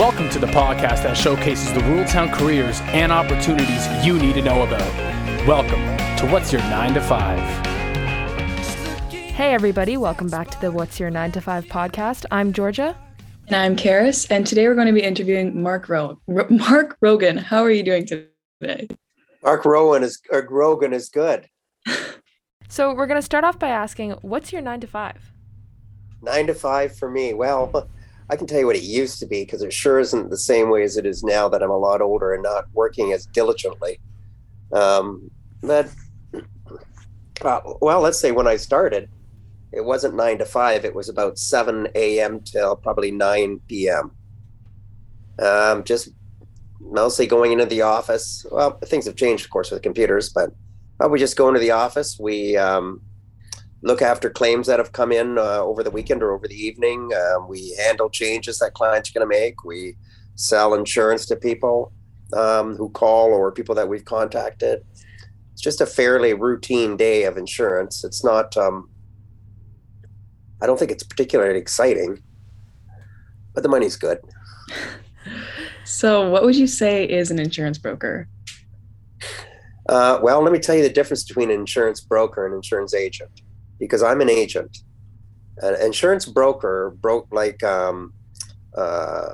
Welcome to the podcast that showcases the rural town careers and opportunities you need to know about. Welcome to What's Your 9 to 5. Hey, everybody, welcome back to the What's Your 9 to 5 podcast. I'm Georgia. And I'm Karis, and today we're going to be interviewing Mark, Ro- Mark Rogan. How are you doing today? Mark Rowan is or Rogan is good. So we're going to start off by asking, what's your 9 to 5? Nine to five for me. Well, I can tell you what it used to be because it sure isn't the same way as it is now that I'm a lot older and not working as diligently. Um, but uh, well, let's say when I started, it wasn't nine to five. It was about seven a.m. till probably nine p.m. Um, just mostly going into the office. Well, things have changed, of course, with computers, but uh, we just go into the office. We um, look after claims that have come in uh, over the weekend or over the evening. Uh, we handle changes that clients are going to make. We sell insurance to people um, who call or people that we've contacted. It's just a fairly routine day of insurance. It's not. Um, I don't think it's particularly exciting, but the money's good. So, what would you say is an insurance broker? Uh, well, let me tell you the difference between an insurance broker and an insurance agent, because I'm an agent. An insurance broker broke like um, uh,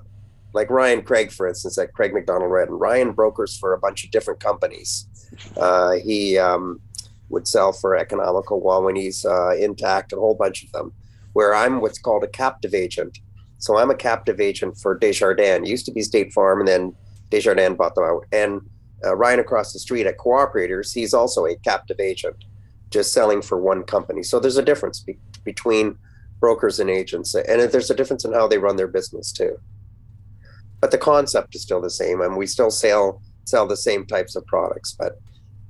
like Ryan Craig, for instance, at Craig McDonald Reddon. Ryan brokers for a bunch of different companies. Uh, he um, would sell for economical he's uh, intact, a whole bunch of them. Where I'm what's called a captive agent. So I'm a captive agent for Desjardins. It used to be State Farm, and then Desjardins bought them out. And uh, Ryan across the street at Cooperators, he's also a captive agent, just selling for one company. So there's a difference be- between brokers and agents, and there's a difference in how they run their business too. But the concept is still the same, and we still sell sell the same types of products. But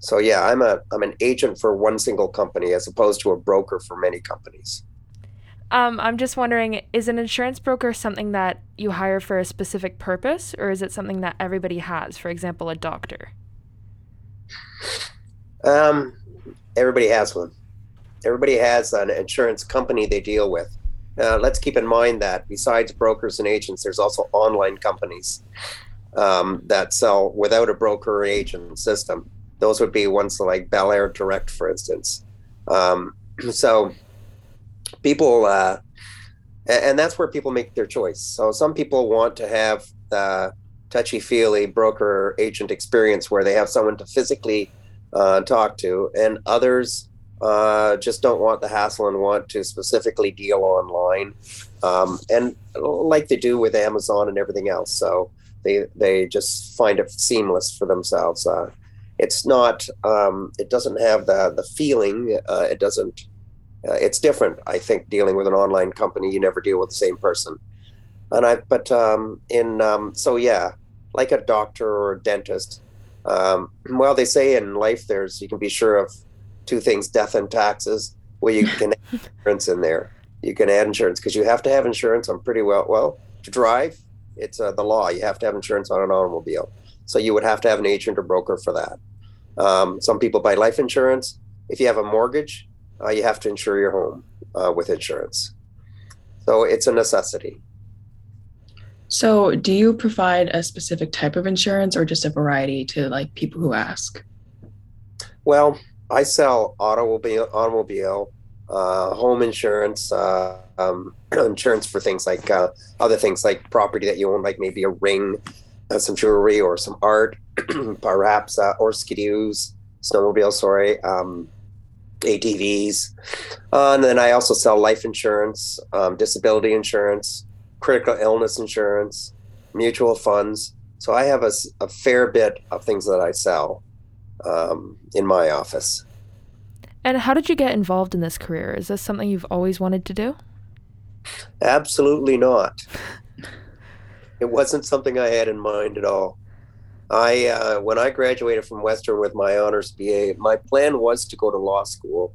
so yeah, I'm a I'm an agent for one single company as opposed to a broker for many companies. Um, I'm just wondering, is an insurance broker something that you hire for a specific purpose, or is it something that everybody has? For example, a doctor. Um, everybody has one. Everybody has an insurance company they deal with. Uh, let's keep in mind that besides brokers and agents, there's also online companies um, that sell without a broker or agent system. Those would be ones like Bel Air Direct, for instance. Um, so people, uh, and that's where people make their choice. So some people want to have the touchy feely broker agent experience where they have someone to physically uh, talk to, and others uh, just don't want the hassle and want to specifically deal online, um, and like they do with Amazon and everything else. So they they just find it seamless for themselves. Uh, it's not. Um, it doesn't have the the feeling. Uh, it doesn't. Uh, it's different. I think dealing with an online company, you never deal with the same person. And I, but um, in um, so yeah, like a doctor or a dentist. Um, well, they say in life, there's you can be sure of two things: death and taxes. Well, you can add insurance in there. You can add insurance because you have to have insurance. I'm pretty well. Well, to drive, it's uh, the law. You have to have insurance on an automobile. So you would have to have an agent or broker for that. Um, some people buy life insurance. If you have a mortgage, uh, you have to insure your home uh, with insurance. So it's a necessity. So, do you provide a specific type of insurance or just a variety to like people who ask? Well, I sell automobile, automobile, uh, home insurance, uh, um, insurance for things like uh, other things like property that you own, like maybe a ring, uh, some jewelry, or some art, perhaps, uh, or skidoos, snowmobile, sorry, um, ATVs. Uh, and then I also sell life insurance, um, disability insurance, critical illness insurance, mutual funds. So I have a, a fair bit of things that I sell um, in my office. And how did you get involved in this career? Is this something you've always wanted to do? Absolutely not. it wasn't something I had in mind at all. I uh, when I graduated from Western with my honors BA, my plan was to go to law school,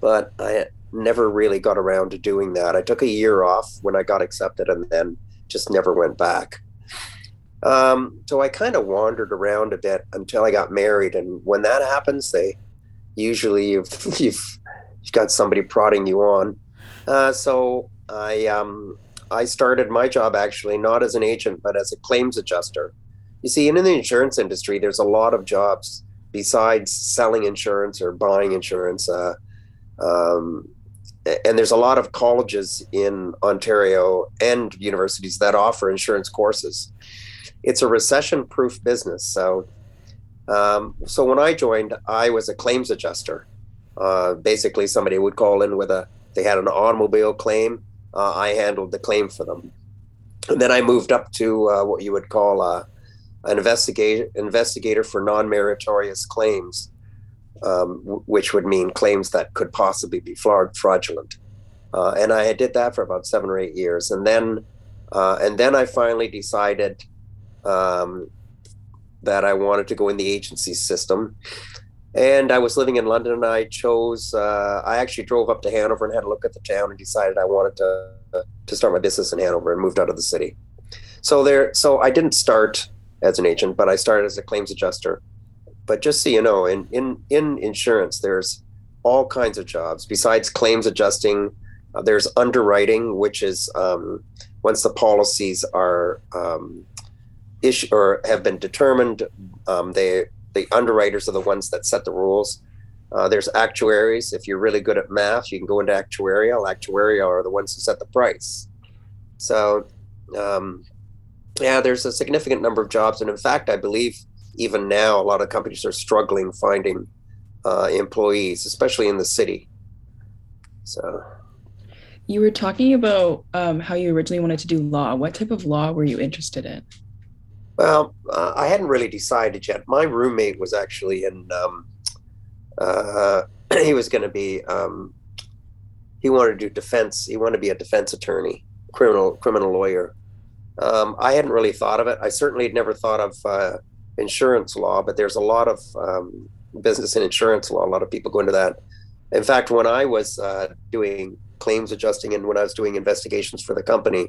but I never really got around to doing that. I took a year off when I got accepted, and then just never went back. Um, so I kind of wandered around a bit until I got married, and when that happens, they usually you've you've, you've got somebody prodding you on. Uh, so I um, I started my job actually not as an agent, but as a claims adjuster. You see, in the insurance industry, there's a lot of jobs besides selling insurance or buying insurance. Uh, um, and there's a lot of colleges in Ontario and universities that offer insurance courses. It's a recession-proof business. So, um, so when I joined, I was a claims adjuster. Uh, basically, somebody would call in with a they had an automobile claim. Uh, I handled the claim for them, and then I moved up to uh, what you would call a, an investigator investigator for non-meritorious claims um, w- which would mean claims that could possibly be fraud- fraudulent. Uh, and I did that for about seven or eight years, and then uh, and then I finally decided um, that I wanted to go in the agency system. And I was living in London, and I chose. Uh, I actually drove up to Hanover and had a look at the town, and decided I wanted to to start my business in Hanover, and moved out of the city. So there, so I didn't start as an agent, but I started as a claims adjuster but just so you know, in in in insurance, there's all kinds of jobs besides claims adjusting. Uh, there's underwriting, which is um, once the policies are um, issue or have been determined, um, they the underwriters are the ones that set the rules. Uh, there's actuaries. If you're really good at math, you can go into actuarial. Actuarial are the ones who set the price. So, um, yeah, there's a significant number of jobs, and in fact, I believe even now, a lot of companies are struggling finding uh, employees, especially in the city. So, you were talking about um, how you originally wanted to do law. What type of law were you interested in? Well, uh, I hadn't really decided yet. My roommate was actually in. Um, uh, he was going to be. Um, he wanted to do defense. He wanted to be a defense attorney, criminal criminal lawyer. Um, I hadn't really thought of it. I certainly had never thought of uh, insurance law, but there's a lot of um, business and insurance law. A lot of people go into that. In fact, when I was uh, doing claims adjusting and when I was doing investigations for the company,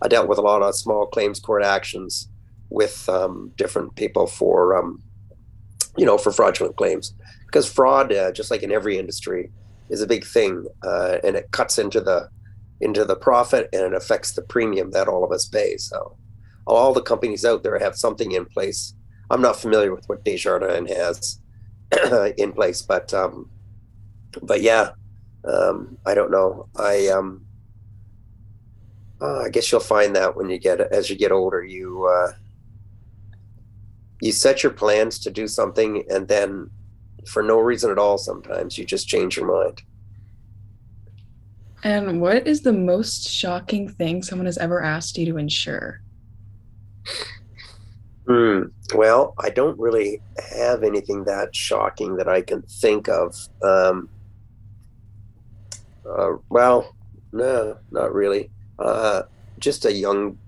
I dealt with a lot of small claims court actions with um, different people for, um, you know, for fraudulent claims. Because fraud, uh, just like in every industry, is a big thing, uh, and it cuts into the into the profit and it affects the premium that all of us pay. So, all the companies out there have something in place I'm not familiar with what Desjardins has in place, but um, but yeah, um, I don't know. I um, uh, I guess you'll find that when you get as you get older, you uh, you set your plans to do something, and then for no reason at all, sometimes you just change your mind. And what is the most shocking thing someone has ever asked you to insure? Hmm. Well, I don't really have anything that shocking that I can think of. Um, uh, well, no, not really. Uh, just a young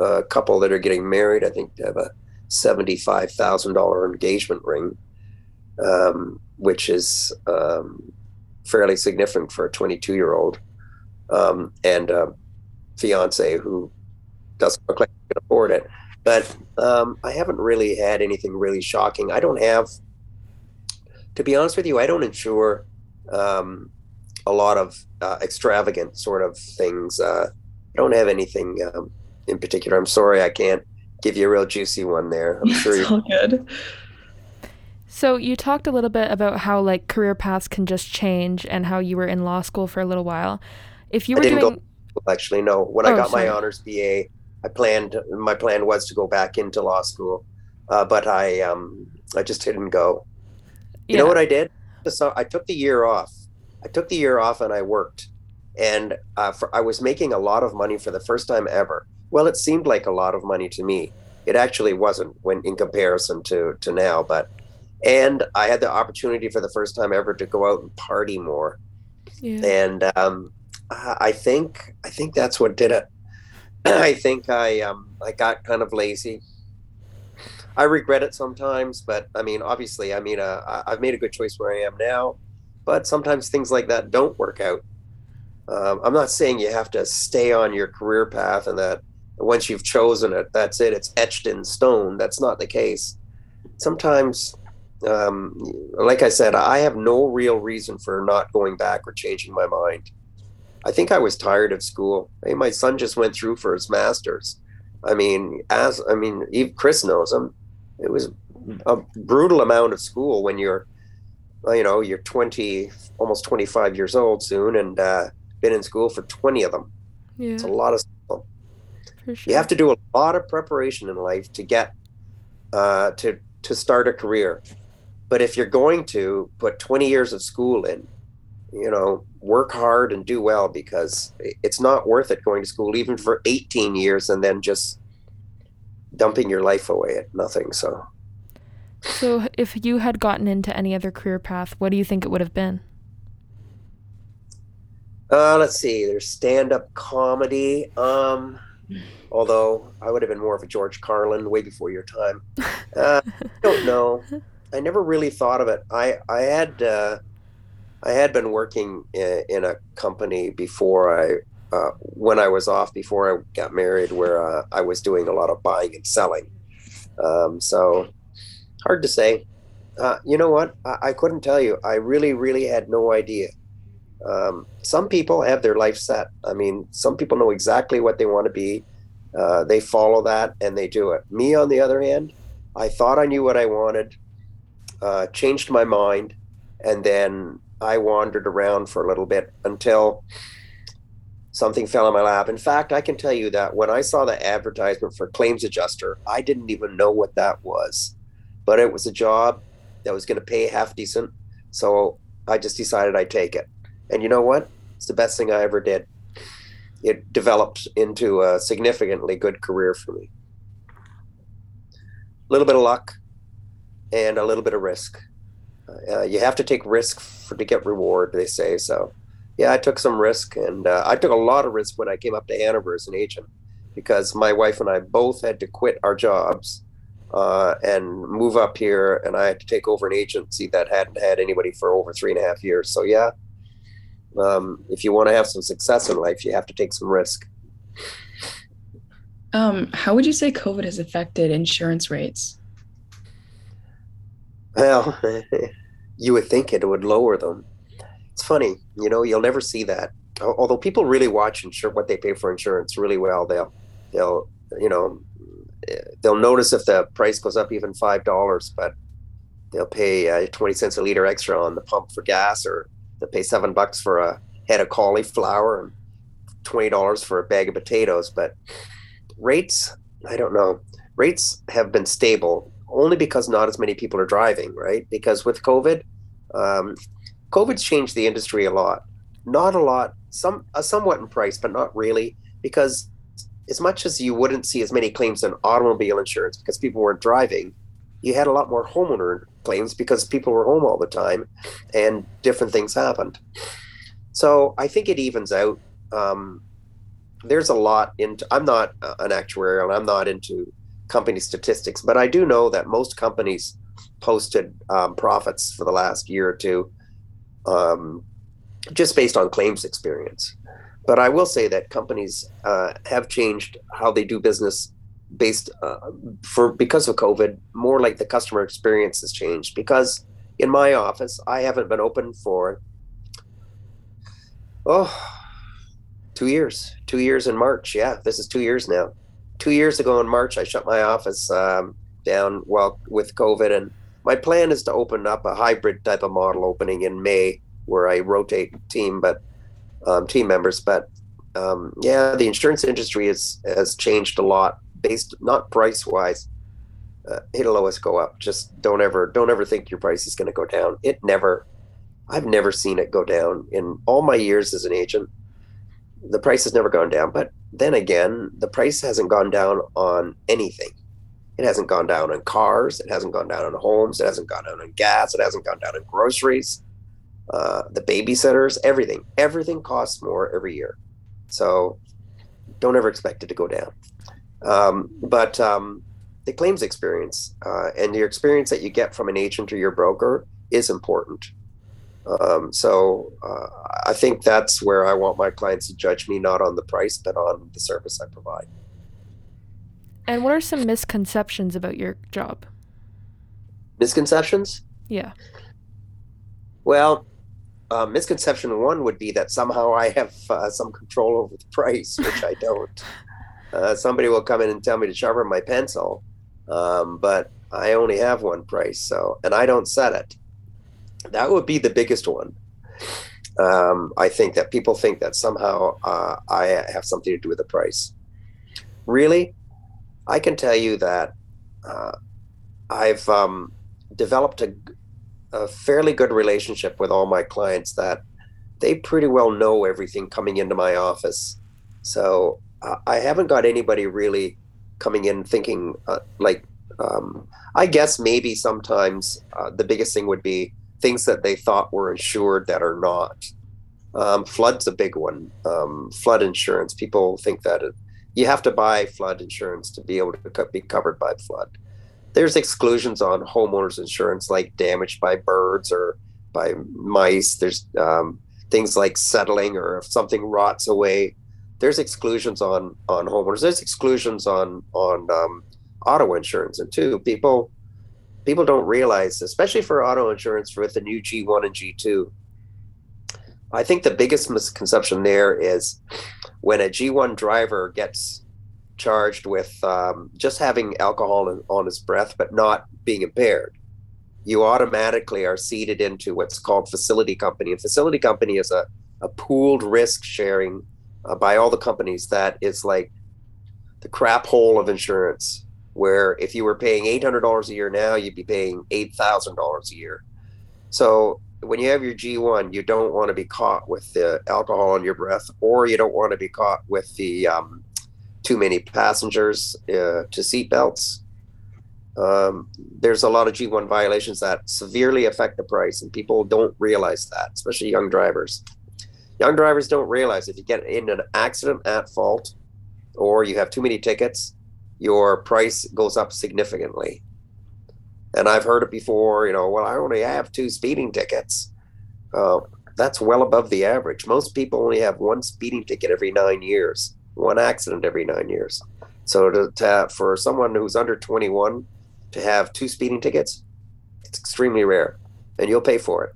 uh, couple that are getting married. I think they have a seventy-five thousand dollar engagement ring, um, which is um, fairly significant for a twenty-two-year-old, um, and a fiance who doesn't look like he can afford it but um, I haven't really had anything really shocking. I don't have, to be honest with you, I don't insure um, a lot of uh, extravagant sort of things. Uh, I don't have anything um, in particular. I'm sorry, I can't give you a real juicy one there. I'm sure you're all good. So you talked a little bit about how like career paths can just change and how you were in law school for a little while. If you were doing go, actually no, when oh, I got sorry. my honors BA, I planned my plan was to go back into law school, uh, but I um, I just didn't go. You yeah. know what I did? So I took the year off. I took the year off and I worked, and uh, for, I was making a lot of money for the first time ever. Well, it seemed like a lot of money to me. It actually wasn't when in comparison to to now, but and I had the opportunity for the first time ever to go out and party more. Yeah. And um, I think I think that's what did it. I think I um I got kind of lazy. I regret it sometimes, but I mean, obviously, I mean, uh, I've made a good choice where I am now, but sometimes things like that don't work out. Um, I'm not saying you have to stay on your career path and that once you've chosen it, that's it. It's etched in stone. That's not the case. Sometimes, um, like I said, I have no real reason for not going back or changing my mind. I think I was tired of school. Hey, my son just went through for his master's. I mean, as I mean, even Chris knows him. It was a brutal amount of school when you're, you know, you're 20, almost 25 years old soon, and uh, been in school for 20 of them. Yeah. It's a lot of school. Sure. You have to do a lot of preparation in life to get uh, to to start a career. But if you're going to put 20 years of school in, you know, work hard and do well because it's not worth it going to school even for 18 years and then just dumping your life away at nothing. So So, if you had gotten into any other career path, what do you think it would have been? Uh, let's see. There's stand-up comedy. Um, although I would have been more of a George Carlin way before your time. Uh, I don't know. I never really thought of it. I I had uh, I had been working in, a company before I uh, when I was off before I got married, where uh, I was doing a lot of buying and selling. Um, so hard to say. Uh, you know what? I, I couldn't tell you. I really, really had no idea. Um, some people have their life set. I mean, some people know exactly what they want to be. Uh, they follow that and they do it. Me, on the other hand, I thought I knew what I wanted, uh, changed my mind, and then I wandered around for a little bit until something fell in my lap. In fact, I can tell you that when I saw the advertisement for claims adjuster, I didn't even know what that was, but it was a job that was going to pay half decent. So I just decided I'd take it. And you know what? It's the best thing I ever did. It developed into a significantly good career for me. A little bit of luck and a little bit of risk. Uh, you have to take risk for to get reward, they say. So, yeah, I took some risk, and uh, I took a lot of risk when I came up to Hanover as an agent, because my wife and I both had to quit our jobs uh, and move up here, and I had to take over an agency that hadn't had anybody for over three and a half years. So, yeah, um, if you want to have some success in life, you have to take some risk. Um, how would you say COVID has affected insurance rates? Well, you would think it would lower them. It's funny, you know, you'll never see that. Although people really watch insure what they pay for insurance really well, they'll they'll you know eh, they'll notice if the price goes up even five dollars, but they'll pay uh, twenty cents a liter extra on the pump for gas, or they'll pay seven bucks for a head of cauliflower and twenty dollars for a bag of potatoes. But rates, I don't know. Rates have been stable only because not as many people are driving, right? Because with COVID, um, COVID's changed the industry a lot. Not a lot, some uh, somewhat in price, but not really, because as much as you wouldn't see as many claims on automobile insurance because people weren't driving, you had a lot more homeowner claims because people were home all the time, and different things happened. So I think it evens out. Um, there's a lot into. I'm not an actuarial, and I'm not into company statistics, but I do know that most companies posted um, profits for the last year or two, um, just based on claims experience. But I will say that companies uh, have changed how they do business based uh, for because of COVID. More like the customer experience has changed. Because in my office, I haven't been open for oh two years. Two years in March. Yeah, this is two years now two years ago in March, I shut my office um, down well with COVID, and my plan is to open up a hybrid type of model opening in May, where I rotate team, but um, team members. But um, yeah, the insurance industry has has changed a lot, based not price wise. Uh, it'll always go up. Just don't ever don't ever think your price is going to go down. It never. I've never seen it go down in all my years as an agent. The price has never gone down, but then again, the price hasn't gone down on anything. It hasn't gone down on cars. It hasn't gone down on homes. It hasn't gone down on gas. It hasn't gone down on groceries, uh, the babysitters, everything. Everything costs more every year. So don't ever expect it to go down. Um, but um, the claims experience uh, and your experience that you get from an agent or your broker is important. Um, so uh, I think that's where I want my clients to judge me not on the price, but on the service I provide. And what are some misconceptions about your job? Misconceptions? Yeah. Well, uh, misconception one would be that somehow I have uh, some control over the price, which I don't. Uh, somebody will come in and tell me to sharpen my pencil, um, but I only have one price, so and I don't set it. That would be the biggest one. Um, I think that people think that somehow uh, I have something to do with the price. Really, I can tell you that uh, I've um, developed a, a fairly good relationship with all my clients that they pretty well know everything coming into my office. So uh, I haven't got anybody really coming in thinking uh, like, um, I guess maybe sometimes uh, the biggest thing would be things that they thought were insured that are not. Um, flood's a big one. Um, flood insurance. People think that it, you have to buy flood insurance to be able to co- be covered by flood there's exclusions on homeowners insurance like damage by birds or by mice there's um, things like settling or if something rots away there's exclusions on on homeowners there's exclusions on on um, auto insurance and too people people don't realize especially for auto insurance with the new g1 and g2 i think the biggest misconception there is when a g1 driver gets charged with um, just having alcohol in, on his breath, but not being impaired. You automatically are seeded into what's called facility company. And facility company is a, a pooled risk sharing uh, by all the companies that is like the crap hole of insurance, where if you were paying $800 a year now, you'd be paying $8,000 a year. So when you have your G1, you don't want to be caught with the alcohol on your breath, or you don't want to be caught with the um, too many passengers uh, to seatbelts. Um, there's a lot of G1 violations that severely affect the price, and people don't realize that, especially young drivers. Young drivers don't realize if you get in an accident at fault or you have too many tickets, your price goes up significantly. And I've heard it before, you know, well, I only have two speeding tickets. Uh, that's well above the average. Most people only have one speeding ticket every nine years one accident every nine years. So to, to have, for someone who's under 21 to have two speeding tickets, it's extremely rare, and you'll pay for it.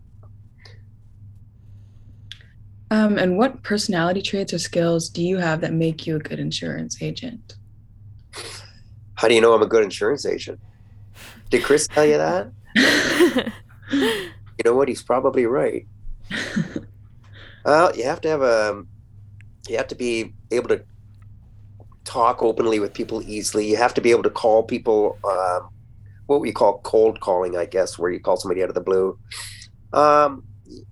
Um, and what personality traits or skills do you have that make you a good insurance agent? How do you know I'm a good insurance agent? Did Chris tell you that? you know what? He's probably right. well, you have to have a, you have to be able to talk openly with people easily. You have to be able to call people um, what we call cold calling, I guess, where you call somebody out of the blue. Um,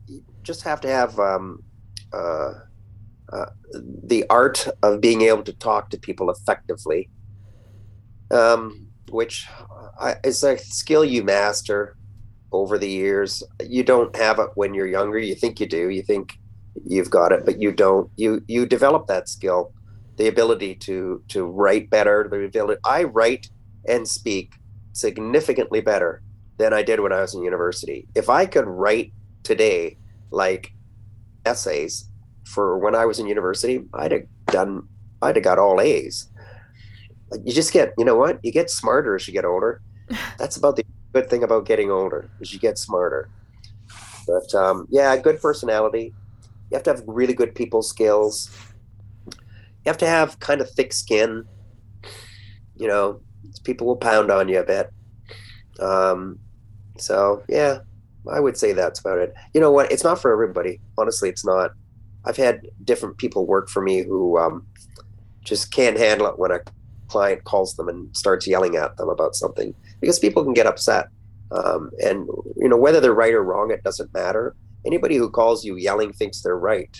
you just have to have um, uh, uh, the art of being able to talk to people effectively, um, which I, is a skill you master over the years. You don't have it when you're younger. You think you do. You think you've got it, but you don't. You you develop that skill the ability to to write better. The ability I write and speak significantly better than I did when I was in university. If I could write today like essays for when I was in university, I'd have done. I'd have got all A's. You just get, you know what? You get smarter as you get older. That's about the good thing about getting older is you get smarter. But um, yeah, good personality. You have to have really good people skills you have to have kind of thick skin. You know, people will pound on you a bit. Um, so yeah, I would say that's about it. You know what? It's not for everybody. Honestly, it's not. I've had different people work for me who um, just can't handle it when a client calls them and starts yelling at them about something because people can get upset. Um, and you know whether they're right or wrong, it doesn't matter. Anybody who calls you yelling thinks they're right.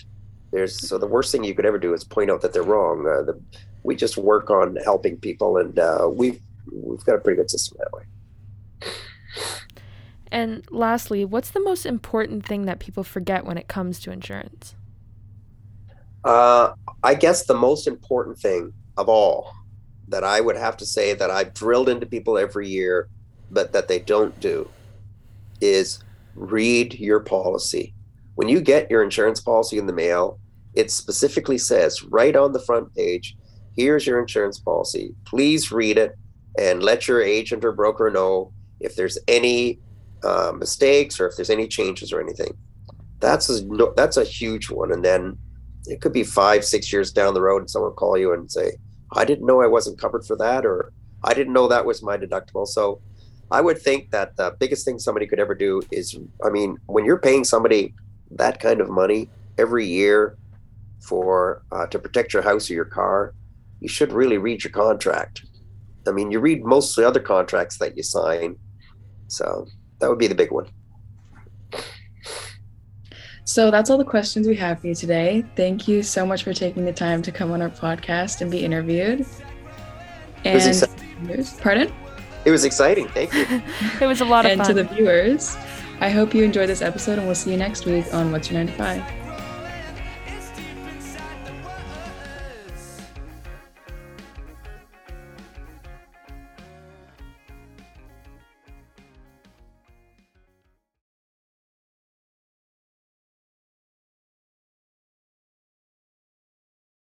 There's so the worst thing you could ever do is point out that they're wrong. Uh, the, we just work on helping people, and uh, we've we've got a pretty good system that way. And lastly, what's the most important thing that people forget when it comes to insurance? Uh, I guess the most important thing of all that I would have to say that I've drilled into people every year, but that they don't do, is read your policy when you get your insurance policy in the mail, it specifically says right on the front page, here's your insurance policy. Please read it and let your agent or broker know if there's any uh, mistakes or if there's any changes or anything. That's a that's a huge one. And then it could be five, six years down the road, and someone will call you and say, "I didn't know I wasn't covered for that," or "I didn't know that was my deductible." So, I would think that the biggest thing somebody could ever do is, I mean, when you're paying somebody that kind of money every year for uh, to protect your house or your car, you should really read your contract. I mean, you read most of the other contracts that you sign, so that would be the big one. So that's all the questions we have for you today. Thank you so much for taking the time to come on our podcast and be interviewed. was And exciting. pardon? It was exciting. Thank you. It was a lot of and fun. to the viewers, I hope you enjoyed this episode and we'll see you next week on What's Your 9 to 5.